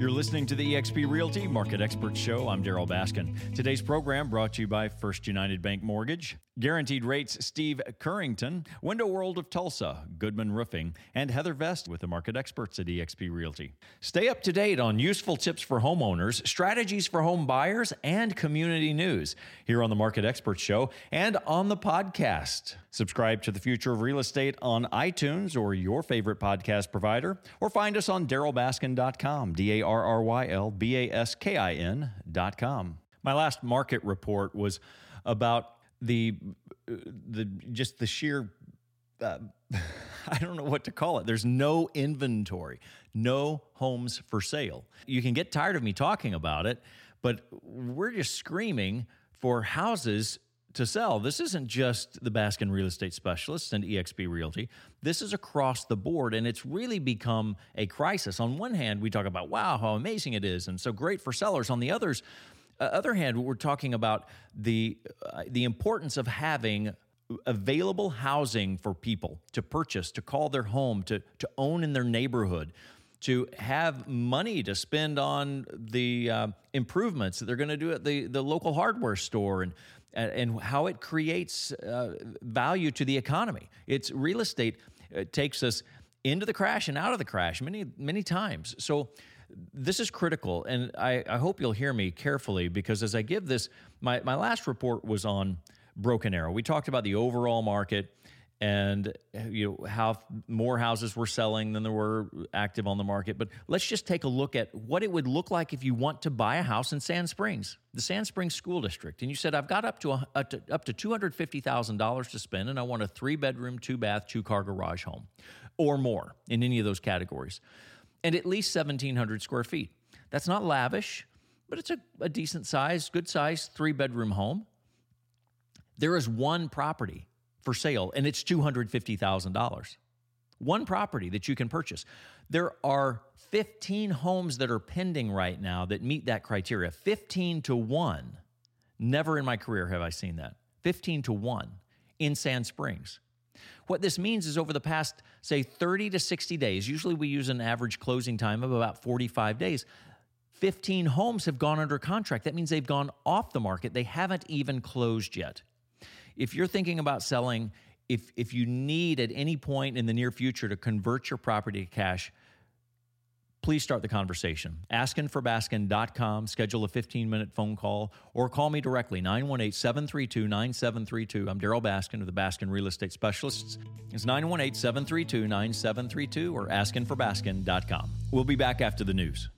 You're listening to the eXp Realty Market Expert Show. I'm Darryl Baskin. Today's program brought to you by First United Bank Mortgage, Guaranteed Rates Steve Currington, Window World of Tulsa, Goodman Roofing, and Heather Vest with the market experts at eXp Realty. Stay up to date on useful tips for homeowners, strategies for home buyers, and community news here on the Market Expert Show and on the podcast. Subscribe to the Future of Real Estate on iTunes or your favorite podcast provider, or find us on darrylbaskin.com, D A R R Y L B A S K I com. My last market report was about the the just the sheer uh, I don't know what to call it. There's no inventory, no homes for sale. You can get tired of me talking about it, but we're just screaming for houses to sell. This isn't just the Baskin Real Estate Specialists and eXp Realty. This is across the board, and it's really become a crisis. On one hand, we talk about wow, how amazing it is, and so great for sellers. On the others, uh, other hand, we're talking about the uh, the importance of having available housing for people to purchase, to call their home, to to own in their neighborhood to have money to spend on the uh, improvements that they're going to do at the, the local hardware store and, and how it creates uh, value to the economy. It's real estate it takes us into the crash and out of the crash many, many times. So this is critical. And I, I hope you'll hear me carefully because as I give this, my, my last report was on Broken Arrow. We talked about the overall market and eh, you know how more houses were selling than there were active on the market. But let's just take a look at what it would look like if you want to buy a house in Sand Springs, the Sand Springs School District, and you said I've got up to a, up to, up to spend, and I want a three bedroom, two bath, two car garage home, or more in any of those categories, and at least seventeen hundred square feet. That's not lavish, but it's a, a decent size, good size three bedroom home. There is one property for sale, and it's $250,000. One property that you can purchase. There are 15 homes that are pending right now that meet that criteria 15 to 1. Never in my career have I seen that. 15 to 1 in Sand Springs. What this means is over the past, say, 30 to 60 days, usually we use an average closing time of about 45 days. 15 homes have gone under contract. That means they've gone off the market. They haven't even closed yet if you're thinking about selling, if if you need at any point in the near future to convert your property to cash, please start the conversation. AskinForBaskin.com, schedule a 15 minute phone call, or call me directly, 918 732 9732. I'm Darryl Baskin of the Baskin Real Estate Specialists. It's 918 732 9732 or AskinForBaskin.com. We'll be back after the news.